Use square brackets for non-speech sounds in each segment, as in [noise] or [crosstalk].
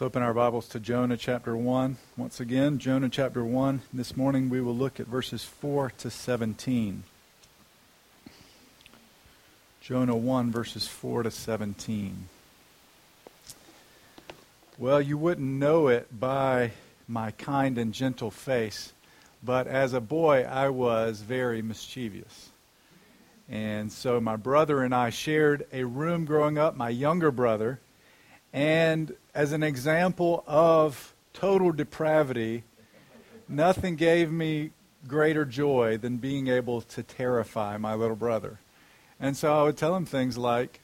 Let's open our Bibles to Jonah chapter 1. Once again, Jonah chapter 1. This morning we will look at verses 4 to 17. Jonah 1, verses 4 to 17. Well, you wouldn't know it by my kind and gentle face, but as a boy I was very mischievous. And so my brother and I shared a room growing up, my younger brother. And as an example of total depravity, nothing gave me greater joy than being able to terrify my little brother. And so I would tell him things like,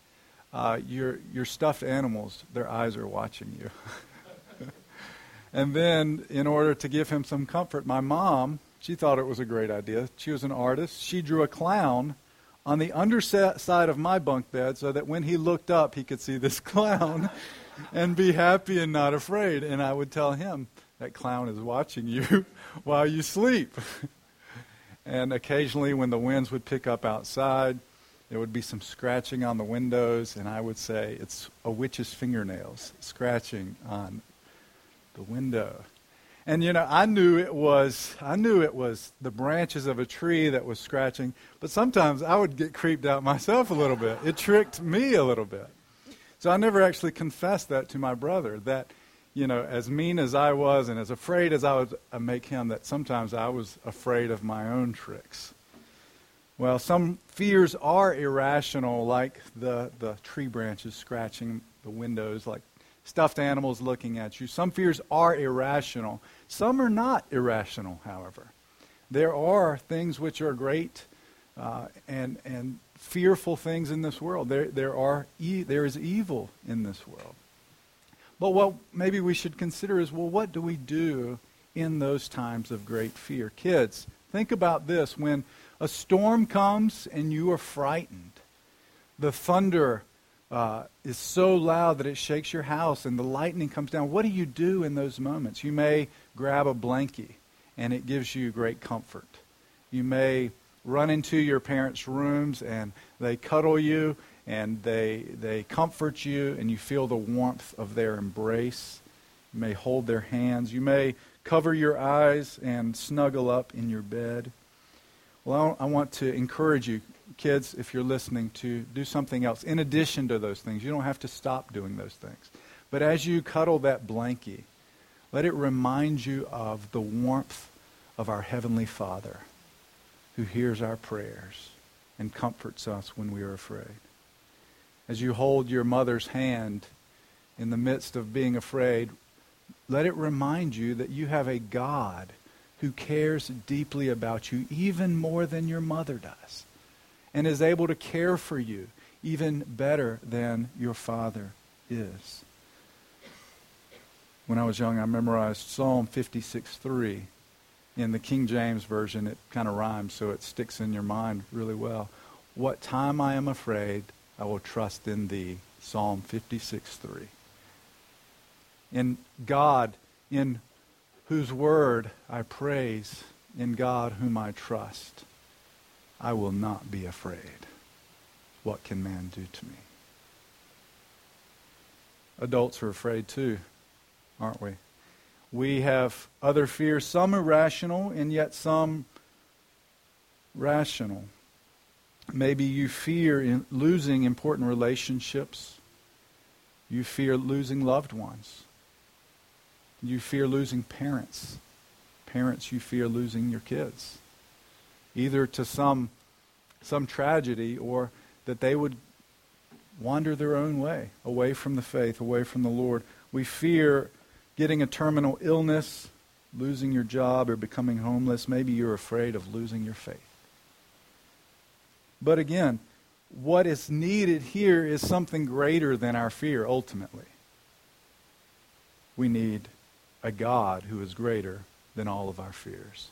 uh, your, your stuffed animals, their eyes are watching you. [laughs] and then, in order to give him some comfort, my mom, she thought it was a great idea. She was an artist. She drew a clown on the underside of my bunk bed so that when he looked up, he could see this [laughs] clown and be happy and not afraid. And I would tell him, that clown is watching you [laughs] while you sleep. [laughs] and occasionally, when the winds would pick up outside, there would be some scratching on the windows, and I would say, It's a witch's fingernails scratching on the window. And you know, I knew it was I knew it was the branches of a tree that was scratching, but sometimes I would get creeped out myself a little bit. It tricked me a little bit. So I never actually confessed that to my brother that you know, as mean as I was and as afraid as I would make him, that sometimes I was afraid of my own tricks. Well, some fears are irrational, like the, the tree branches scratching the windows, like stuffed animals looking at you. Some fears are irrational. Some are not irrational, however. There are things which are great uh, and, and fearful things in this world. There, there, are e- there is evil in this world. But what maybe we should consider is well, what do we do in those times of great fear? Kids, think about this. When a storm comes and you are frightened, the thunder uh, is so loud that it shakes your house and the lightning comes down. What do you do in those moments? You may grab a blankie and it gives you great comfort. You may run into your parents' rooms and they cuddle you and they, they comfort you and you feel the warmth of their embrace. You may hold their hands. You may cover your eyes and snuggle up in your bed. Well, I want to encourage you, kids, if you're listening, to do something else in addition to those things. You don't have to stop doing those things. But as you cuddle that blankie, let it remind you of the warmth of our Heavenly Father who hears our prayers and comforts us when we are afraid. As you hold your mother's hand in the midst of being afraid, let it remind you that you have a God who cares deeply about you, even more than your mother does, and is able to care for you even better than your father is. When I was young, I memorized Psalm 56:3 in the King James Version, it kind of rhymes, so it sticks in your mind really well. What time I am afraid, I will trust in thee. Psalm 56 3. In God, in whose word I praise, in God whom I trust, I will not be afraid. What can man do to me? Adults are afraid too, aren't we? We have other fears, some irrational and yet some rational. Maybe you fear losing important relationships. You fear losing loved ones. You fear losing parents. Parents, you fear losing your kids. Either to some, some tragedy or that they would wander their own way, away from the faith, away from the Lord. We fear getting a terminal illness, losing your job, or becoming homeless. Maybe you're afraid of losing your faith. But again, what is needed here is something greater than our fear ultimately. We need a God who is greater than all of our fears.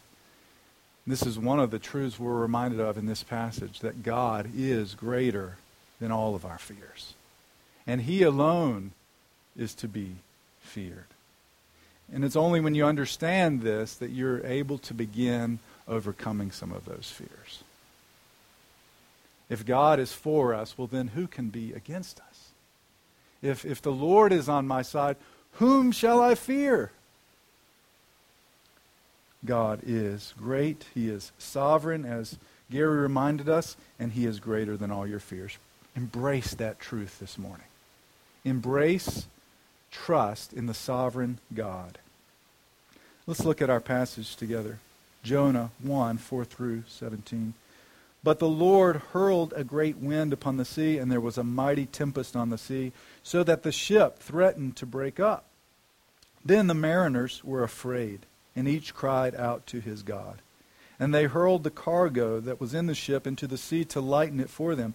This is one of the truths we're reminded of in this passage that God is greater than all of our fears. And He alone is to be feared. And it's only when you understand this that you're able to begin overcoming some of those fears. If God is for us, well, then who can be against us? If, if the Lord is on my side, Whom shall I fear? God is great. He is sovereign, as Gary reminded us, and He is greater than all your fears. Embrace that truth this morning. Embrace trust in the sovereign God. Let's look at our passage together. Jonah 1 4 through 17. But the Lord hurled a great wind upon the sea, and there was a mighty tempest on the sea, so that the ship threatened to break up. Then the mariners were afraid, and each cried out to his God. And they hurled the cargo that was in the ship into the sea to lighten it for them.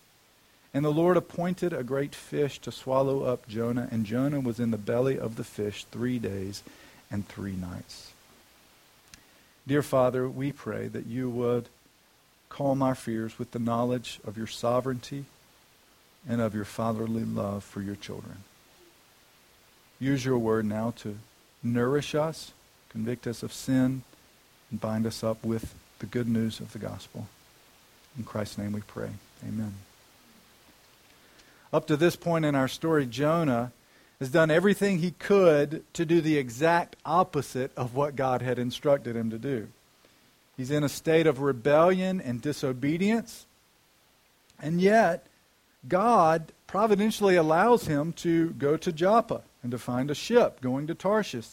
And the Lord appointed a great fish to swallow up Jonah, and Jonah was in the belly of the fish three days and three nights. Dear Father, we pray that you would calm our fears with the knowledge of your sovereignty and of your fatherly love for your children. Use your word now to nourish us, convict us of sin, and bind us up with the good news of the gospel. In Christ's name we pray. Amen. Up to this point in our story, Jonah has done everything he could to do the exact opposite of what God had instructed him to do. He's in a state of rebellion and disobedience, and yet God providentially allows him to go to Joppa and to find a ship going to Tarshish.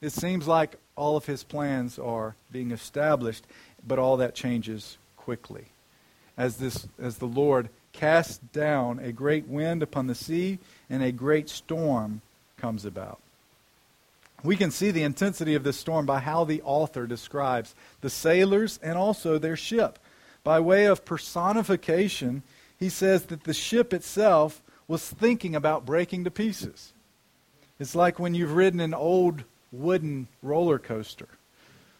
It seems like all of his plans are being established, but all that changes quickly. As, this, as the Lord casts down a great wind upon the sea and a great storm comes about. We can see the intensity of this storm by how the author describes the sailors and also their ship. By way of personification, he says that the ship itself was thinking about breaking to pieces. It's like when you've ridden an old wooden roller coaster.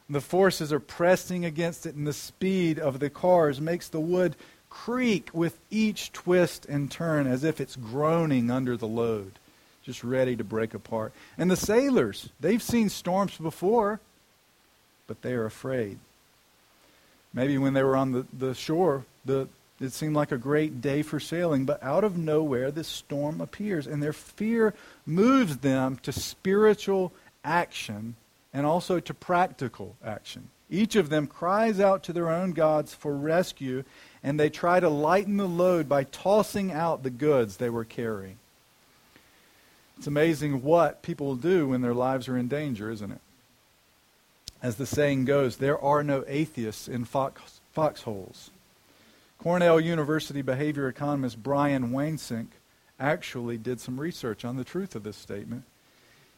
The forces are pressing against it, and the speed of the cars makes the wood creak with each twist and turn as if it's groaning under the load, just ready to break apart. And the sailors, they've seen storms before, but they are afraid. Maybe when they were on the, the shore, the, it seemed like a great day for sailing, but out of nowhere, this storm appears, and their fear moves them to spiritual action and also to practical action. Each of them cries out to their own gods for rescue, and they try to lighten the load by tossing out the goods they were carrying. It's amazing what people do when their lives are in danger, isn't it? As the saying goes, there are no atheists in fox, foxholes. Cornell University behavior economist Brian Wansink actually did some research on the truth of this statement.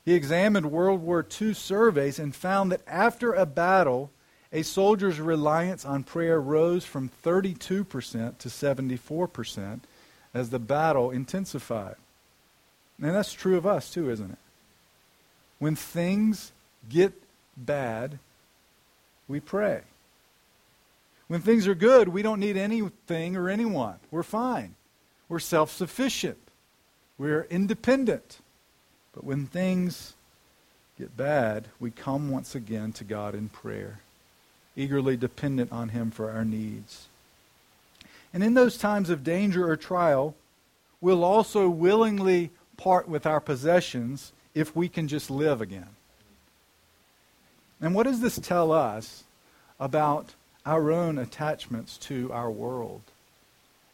He examined World War II surveys and found that after a battle, a soldier's reliance on prayer rose from 32% to 74% as the battle intensified. And that's true of us, too, isn't it? When things get bad, we pray. When things are good, we don't need anything or anyone. We're fine. We're self sufficient. We're independent. But when things get bad, we come once again to God in prayer, eagerly dependent on Him for our needs. And in those times of danger or trial, we'll also willingly part with our possessions if we can just live again. And what does this tell us about our own attachments to our world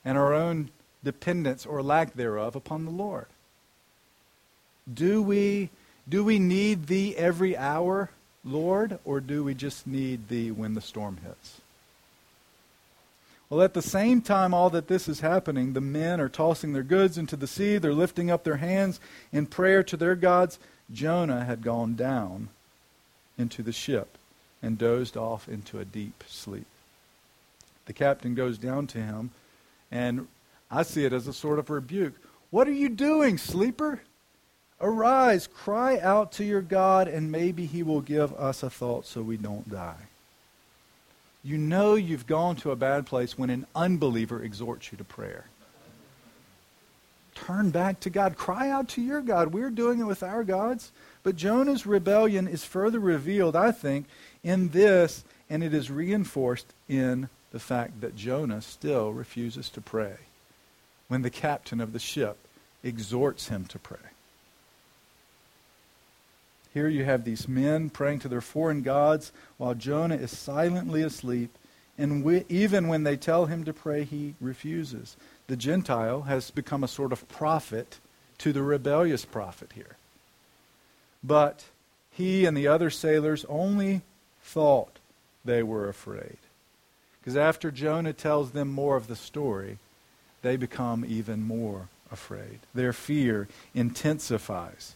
and our own dependence or lack thereof upon the Lord? Do we, do we need thee every hour, Lord, or do we just need thee when the storm hits? Well, at the same time, all that this is happening, the men are tossing their goods into the sea. They're lifting up their hands in prayer to their gods. Jonah had gone down into the ship and dozed off into a deep sleep. The captain goes down to him, and I see it as a sort of rebuke. What are you doing, sleeper? Arise, cry out to your God, and maybe he will give us a thought so we don't die. You know you've gone to a bad place when an unbeliever exhorts you to prayer. Turn back to God. Cry out to your God. We're doing it with our gods. But Jonah's rebellion is further revealed, I think, in this, and it is reinforced in the fact that Jonah still refuses to pray when the captain of the ship exhorts him to pray. Here you have these men praying to their foreign gods while Jonah is silently asleep. And we, even when they tell him to pray, he refuses. The Gentile has become a sort of prophet to the rebellious prophet here. But he and the other sailors only thought they were afraid. Because after Jonah tells them more of the story, they become even more afraid. Their fear intensifies.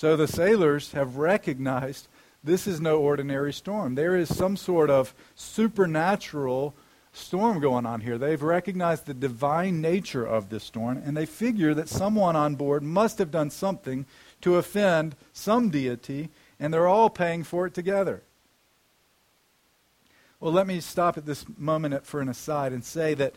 So the sailors have recognized this is no ordinary storm. There is some sort of supernatural storm going on here. They've recognized the divine nature of this storm, and they figure that someone on board must have done something to offend some deity, and they're all paying for it together. Well, let me stop at this moment for an aside and say that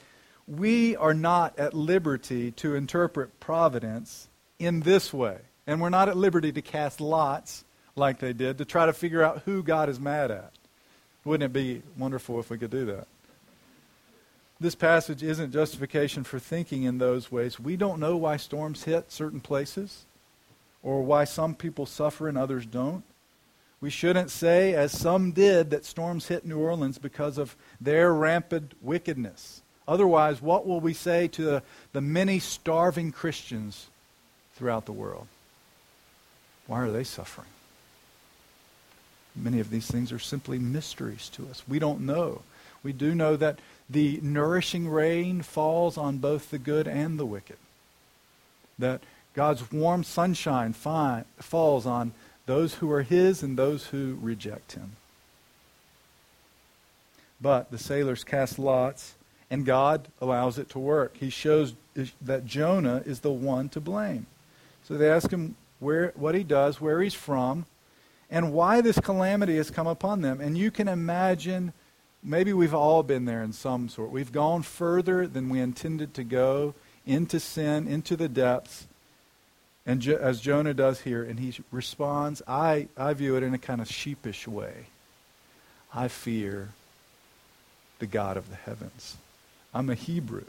we are not at liberty to interpret providence in this way. And we're not at liberty to cast lots like they did to try to figure out who God is mad at. Wouldn't it be wonderful if we could do that? This passage isn't justification for thinking in those ways. We don't know why storms hit certain places or why some people suffer and others don't. We shouldn't say, as some did, that storms hit New Orleans because of their rampant wickedness. Otherwise, what will we say to the, the many starving Christians throughout the world? Why are they suffering? Many of these things are simply mysteries to us. We don't know. We do know that the nourishing rain falls on both the good and the wicked. That God's warm sunshine fi- falls on those who are His and those who reject Him. But the sailors cast lots, and God allows it to work. He shows that Jonah is the one to blame. So they ask him, where, what he does, where he's from, and why this calamity has come upon them. And you can imagine, maybe we've all been there in some sort. We've gone further than we intended to go into sin, into the depths, and jo- as Jonah does here, and he responds, I, I view it in a kind of sheepish way. I fear the God of the heavens. I'm a Hebrew.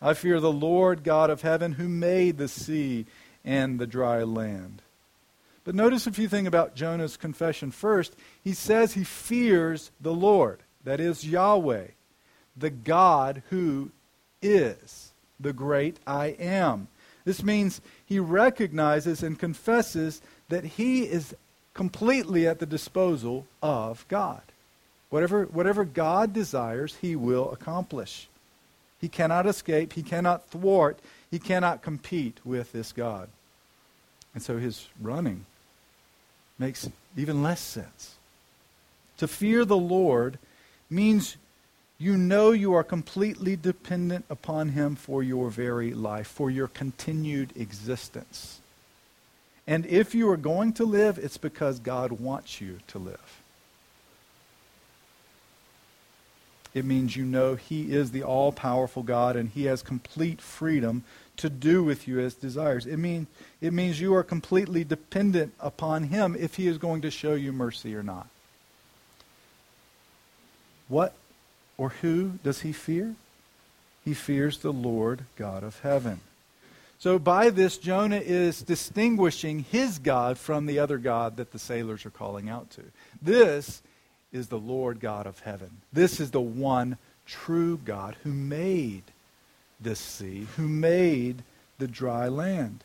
I fear the Lord God of heaven who made the sea and the dry land. But notice a few things about Jonah's confession. First, he says he fears the Lord, that is, Yahweh, the God who is the great I am. This means he recognizes and confesses that he is completely at the disposal of God. Whatever, whatever God desires, he will accomplish. He cannot escape, he cannot thwart, he cannot compete with this God. And so his running makes even less sense. To fear the Lord means you know you are completely dependent upon Him for your very life, for your continued existence. And if you are going to live, it's because God wants you to live. It means you know He is the all powerful God and He has complete freedom to do with you as desires. It, mean, it means you are completely dependent upon Him if He is going to show you mercy or not. What or who does He fear? He fears the Lord God of heaven. So by this, Jonah is distinguishing his God from the other God that the sailors are calling out to. This is the Lord God of heaven. This is the one true God who made this sea, who made the dry land.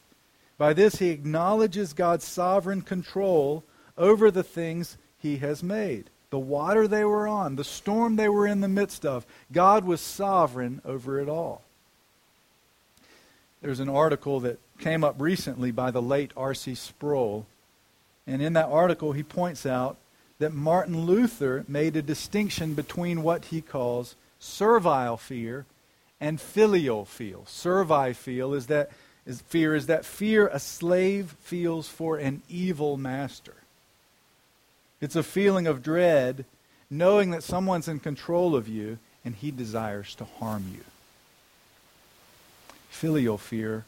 By this, he acknowledges God's sovereign control over the things he has made. The water they were on, the storm they were in the midst of, God was sovereign over it all. There's an article that came up recently by the late R.C. Sproul. And in that article, he points out that Martin Luther made a distinction between what he calls servile fear and filial fear. Servile fear is that is fear is that fear a slave feels for an evil master. It's a feeling of dread, knowing that someone's in control of you and he desires to harm you. Filial fear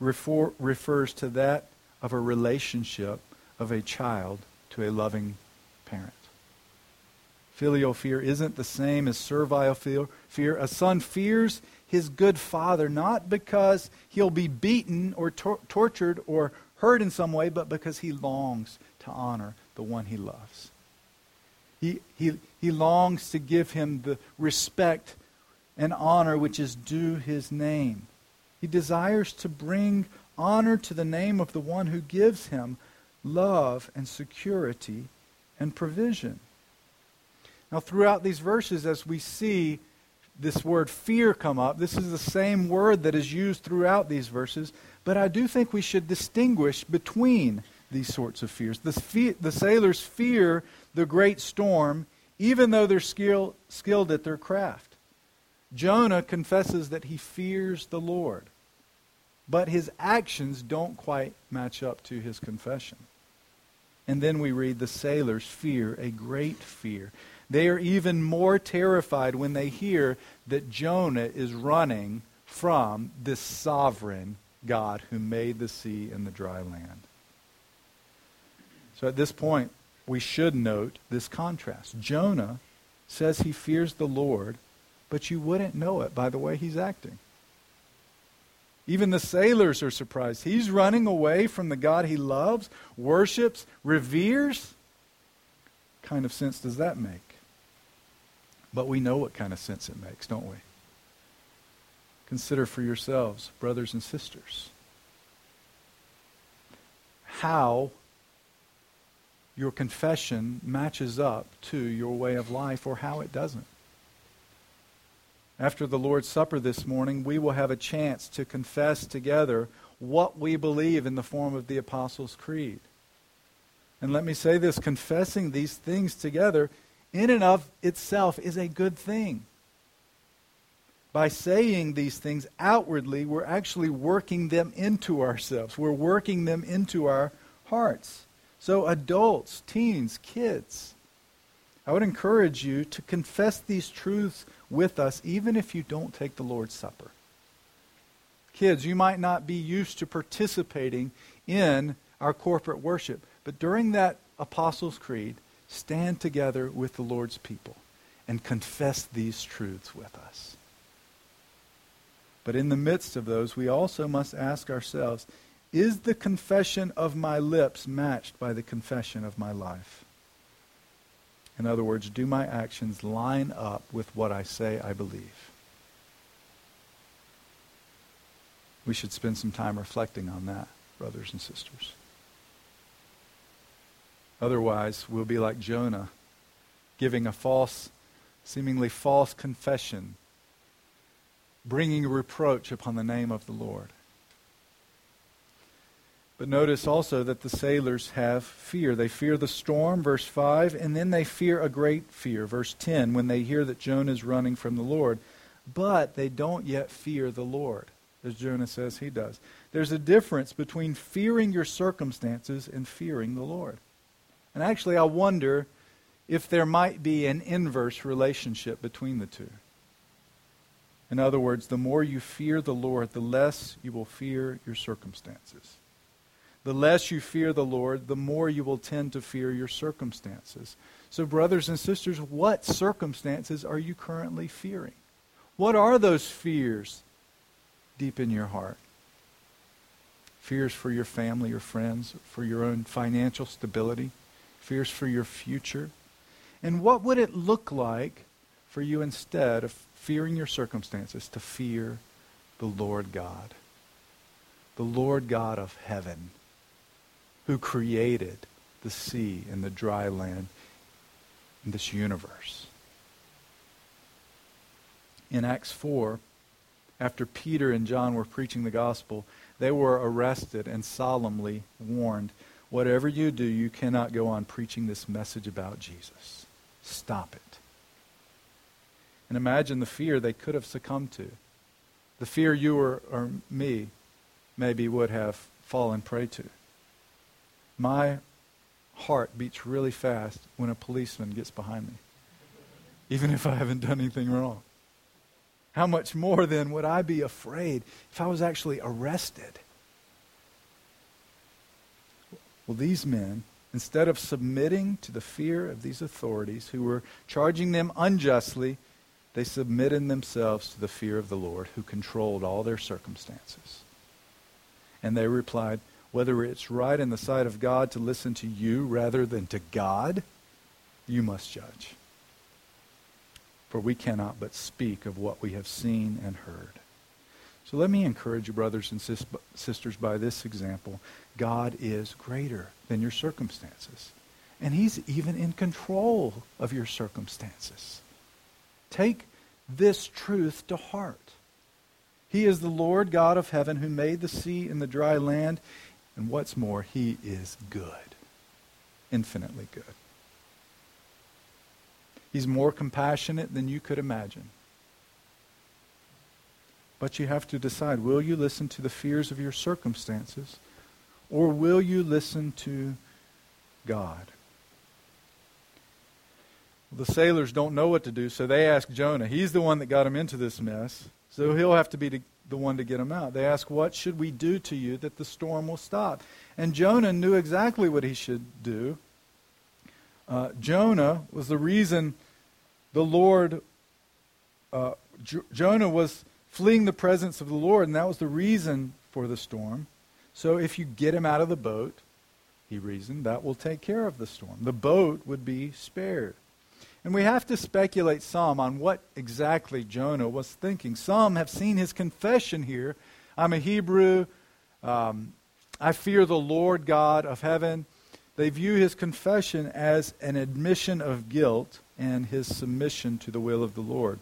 refer, refers to that of a relationship of a child to a loving parent. Filial fear isn't the same as servile fear. A son fears his good father not because he'll be beaten or tor- tortured or hurt in some way, but because he longs to honor the one he loves. He, he, he longs to give him the respect and honor which is due his name. He desires to bring honor to the name of the one who gives him love and security and provision. Now, throughout these verses, as we see this word fear come up, this is the same word that is used throughout these verses, but I do think we should distinguish between these sorts of fears. The, fe- the sailors fear the great storm, even though they're skill- skilled at their craft. Jonah confesses that he fears the Lord, but his actions don't quite match up to his confession. And then we read the sailors fear a great fear. They are even more terrified when they hear that Jonah is running from this sovereign God who made the sea and the dry land. So at this point, we should note this contrast. Jonah says he fears the Lord, but you wouldn't know it by the way he's acting. Even the sailors are surprised. He's running away from the God he loves, worships, reveres. What kind of sense does that make? But we know what kind of sense it makes, don't we? Consider for yourselves, brothers and sisters, how your confession matches up to your way of life or how it doesn't. After the Lord's Supper this morning, we will have a chance to confess together what we believe in the form of the Apostles' Creed. And let me say this confessing these things together, in and of itself, is a good thing. By saying these things outwardly, we're actually working them into ourselves, we're working them into our hearts. So, adults, teens, kids, I would encourage you to confess these truths with us, even if you don't take the Lord's Supper. Kids, you might not be used to participating in our corporate worship, but during that Apostles' Creed, stand together with the Lord's people and confess these truths with us. But in the midst of those, we also must ask ourselves is the confession of my lips matched by the confession of my life? In other words, do my actions line up with what I say I believe? We should spend some time reflecting on that, brothers and sisters. Otherwise, we'll be like Jonah, giving a false, seemingly false confession, bringing reproach upon the name of the Lord. But notice also that the sailors have fear. They fear the storm, verse 5, and then they fear a great fear, verse 10, when they hear that Jonah is running from the Lord. But they don't yet fear the Lord, as Jonah says he does. There's a difference between fearing your circumstances and fearing the Lord. And actually, I wonder if there might be an inverse relationship between the two. In other words, the more you fear the Lord, the less you will fear your circumstances. The less you fear the Lord, the more you will tend to fear your circumstances. So, brothers and sisters, what circumstances are you currently fearing? What are those fears deep in your heart? Fears for your family or friends, for your own financial stability, fears for your future. And what would it look like for you instead of fearing your circumstances to fear the Lord God? The Lord God of heaven who created the sea and the dry land in this universe. In Acts 4, after Peter and John were preaching the gospel, they were arrested and solemnly warned whatever you do, you cannot go on preaching this message about Jesus. Stop it. And imagine the fear they could have succumbed to. The fear you or, or me maybe would have fallen prey to my heart beats really fast when a policeman gets behind me, even if I haven't done anything wrong. How much more then would I be afraid if I was actually arrested? Well, these men, instead of submitting to the fear of these authorities who were charging them unjustly, they submitted themselves to the fear of the Lord who controlled all their circumstances. And they replied, whether it's right in the sight of God to listen to you rather than to God, you must judge. For we cannot but speak of what we have seen and heard. So let me encourage you, brothers and sis- sisters, by this example. God is greater than your circumstances. And he's even in control of your circumstances. Take this truth to heart. He is the Lord God of heaven who made the sea and the dry land. And what's more, he is good, infinitely good. He's more compassionate than you could imagine. But you have to decide will you listen to the fears of your circumstances or will you listen to God? The sailors don't know what to do, so they ask Jonah. He's the one that got him into this mess, so he'll have to be the one to get them out. They ask, What should we do to you that the storm will stop? And Jonah knew exactly what he should do. Uh, Jonah was the reason the Lord, uh, Jonah was fleeing the presence of the Lord, and that was the reason for the storm. So if you get him out of the boat, he reasoned, that will take care of the storm. The boat would be spared. And we have to speculate some on what exactly Jonah was thinking. Some have seen his confession here I'm a Hebrew. Um, I fear the Lord God of heaven. They view his confession as an admission of guilt and his submission to the will of the Lord.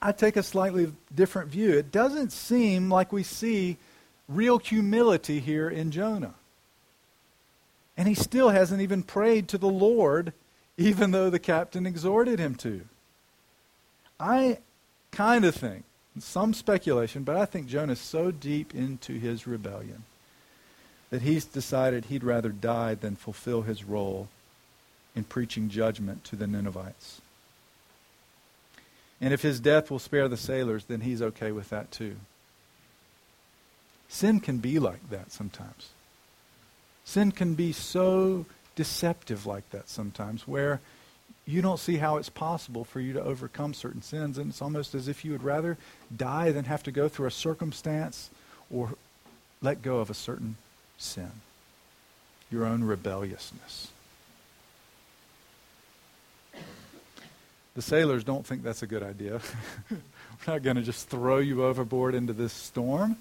I take a slightly different view. It doesn't seem like we see real humility here in Jonah. And he still hasn't even prayed to the Lord even though the captain exhorted him to. I kind of think, some speculation, but I think Jonah's so deep into his rebellion that he's decided he'd rather die than fulfill his role in preaching judgment to the Ninevites. And if his death will spare the sailors, then he's okay with that too. Sin can be like that sometimes. Sin can be so deceptive like that sometimes, where you don't see how it's possible for you to overcome certain sins, and it's almost as if you would rather die than have to go through a circumstance or let go of a certain sin, your own rebelliousness. The sailors don't think that's a good idea. [laughs] We're not going to just throw you overboard into this storm.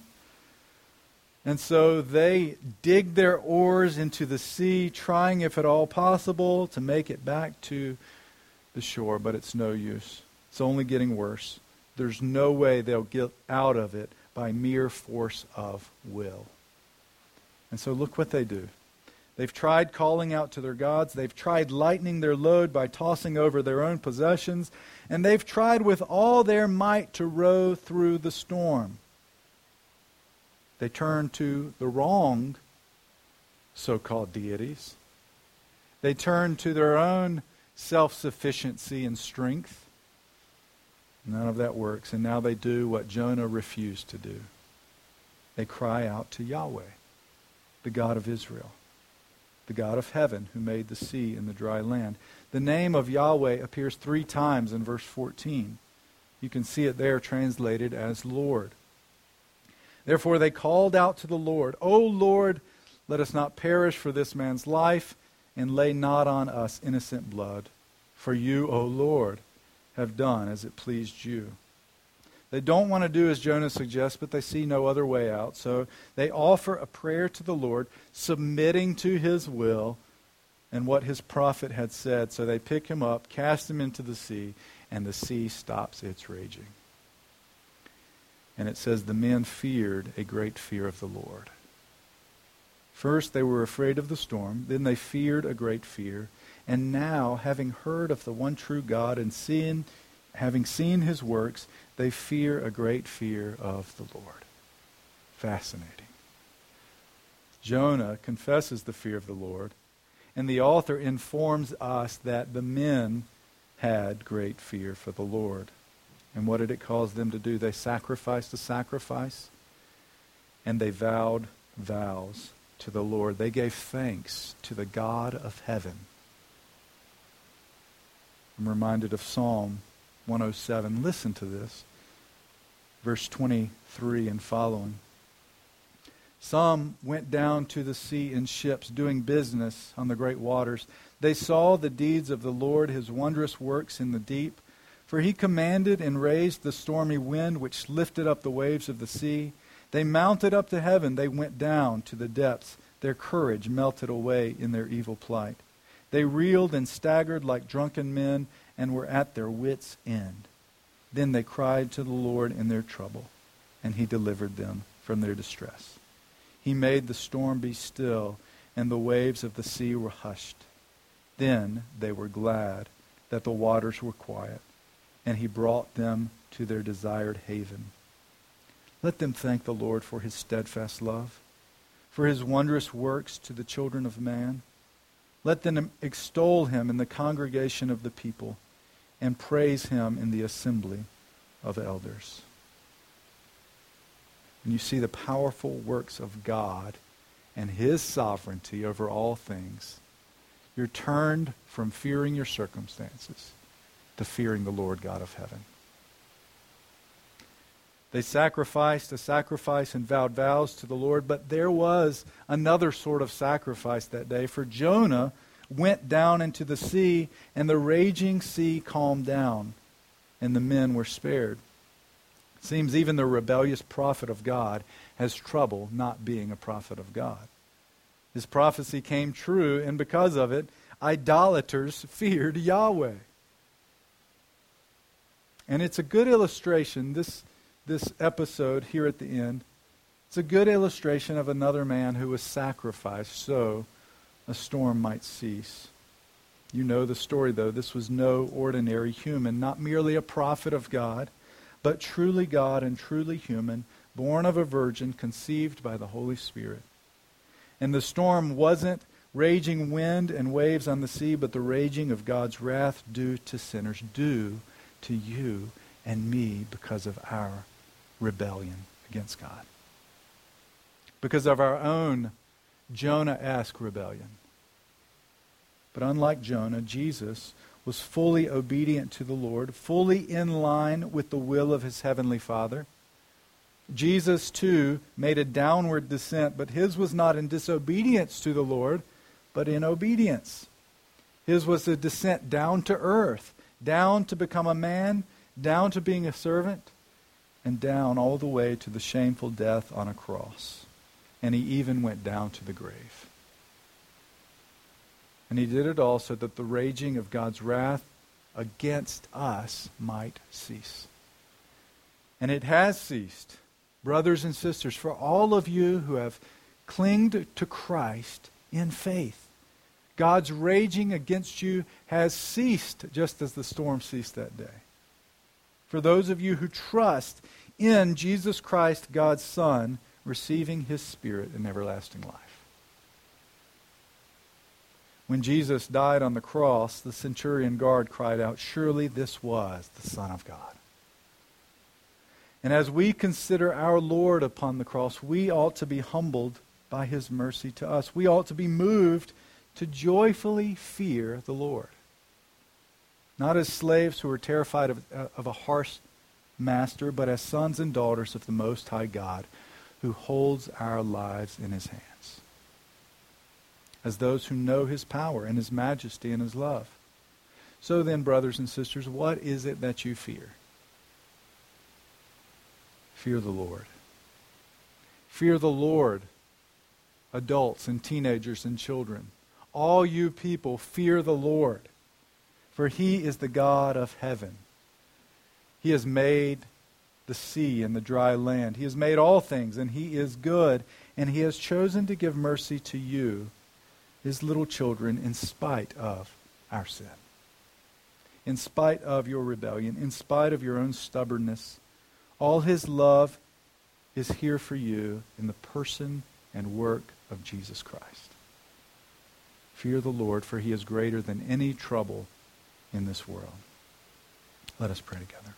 And so they dig their oars into the sea, trying, if at all possible, to make it back to the shore, but it's no use. It's only getting worse. There's no way they'll get out of it by mere force of will. And so look what they do. They've tried calling out to their gods. They've tried lightening their load by tossing over their own possessions. And they've tried with all their might to row through the storm. They turn to the wrong so called deities. They turn to their own self sufficiency and strength. None of that works. And now they do what Jonah refused to do they cry out to Yahweh, the God of Israel, the God of heaven who made the sea and the dry land. The name of Yahweh appears three times in verse 14. You can see it there translated as Lord. Therefore they called out to the Lord, O Lord, let us not perish for this man's life, and lay not on us innocent blood. For you, O Lord, have done as it pleased you. They don't want to do as Jonah suggests, but they see no other way out. So they offer a prayer to the Lord, submitting to his will and what his prophet had said. So they pick him up, cast him into the sea, and the sea stops its raging. And it says, The men feared a great fear of the Lord. First, they were afraid of the storm. Then they feared a great fear. And now, having heard of the one true God and seen, having seen his works, they fear a great fear of the Lord. Fascinating. Jonah confesses the fear of the Lord, and the author informs us that the men had great fear for the Lord. And what did it cause them to do? They sacrificed a sacrifice, and they vowed vows to the Lord. They gave thanks to the God of heaven. I'm reminded of Psalm 107. Listen to this. Verse 23 and following. Some went down to the sea in ships, doing business on the great waters. They saw the deeds of the Lord, his wondrous works in the deep. For he commanded and raised the stormy wind, which lifted up the waves of the sea. They mounted up to heaven, they went down to the depths. Their courage melted away in their evil plight. They reeled and staggered like drunken men and were at their wits' end. Then they cried to the Lord in their trouble, and he delivered them from their distress. He made the storm be still, and the waves of the sea were hushed. Then they were glad that the waters were quiet and he brought them to their desired haven. Let them thank the Lord for his steadfast love, for his wondrous works to the children of man. Let them extol him in the congregation of the people and praise him in the assembly of elders. And you see the powerful works of God and his sovereignty over all things. You're turned from fearing your circumstances to fearing the Lord God of heaven. They sacrificed a sacrifice and vowed vows to the Lord, but there was another sort of sacrifice that day. For Jonah went down into the sea, and the raging sea calmed down, and the men were spared. It seems even the rebellious prophet of God has trouble not being a prophet of God. His prophecy came true, and because of it, idolaters [laughs] feared Yahweh. And it's a good illustration, this, this episode here at the end, it's a good illustration of another man who was sacrificed so a storm might cease. You know the story, though. This was no ordinary human, not merely a prophet of God, but truly God and truly human, born of a virgin, conceived by the Holy Spirit. And the storm wasn't raging wind and waves on the sea, but the raging of God's wrath due to sinners, due to you and me because of our rebellion against God. Because of our own Jonah esque rebellion. But unlike Jonah, Jesus was fully obedient to the Lord, fully in line with the will of his heavenly Father. Jesus, too, made a downward descent, but his was not in disobedience to the Lord, but in obedience. His was a descent down to earth, down to become a man, down to being a servant, and down all the way to the shameful death on a cross. And he even went down to the grave. And he did it all so that the raging of God's wrath against us might cease. And it has ceased, brothers and sisters, for all of you who have clinged to Christ in faith. God's raging against you has ceased just as the storm ceased that day. For those of you who trust in Jesus Christ, God's Son, receiving his Spirit in everlasting life. When Jesus died on the cross, the centurion guard cried out, Surely this was the Son of God. And as we consider our Lord upon the cross, we ought to be humbled by his mercy to us. We ought to be moved to joyfully fear the Lord. Not as slaves who are terrified of, uh, of a harsh master, but as sons and daughters of the Most High God who holds our lives in his hands. As those who know his power and his majesty and his love. So then, brothers and sisters, what is it that you fear? Fear the Lord. Fear the Lord, adults and teenagers and children. All you people, fear the Lord, for he is the God of heaven. He has made the sea and the dry land. He has made all things, and he is good, and he has chosen to give mercy to you, his little children, in spite of our sin. In spite of your rebellion, in spite of your own stubbornness, all his love is here for you in the person and work of Jesus Christ. Fear the Lord, for he is greater than any trouble in this world. Let us pray together.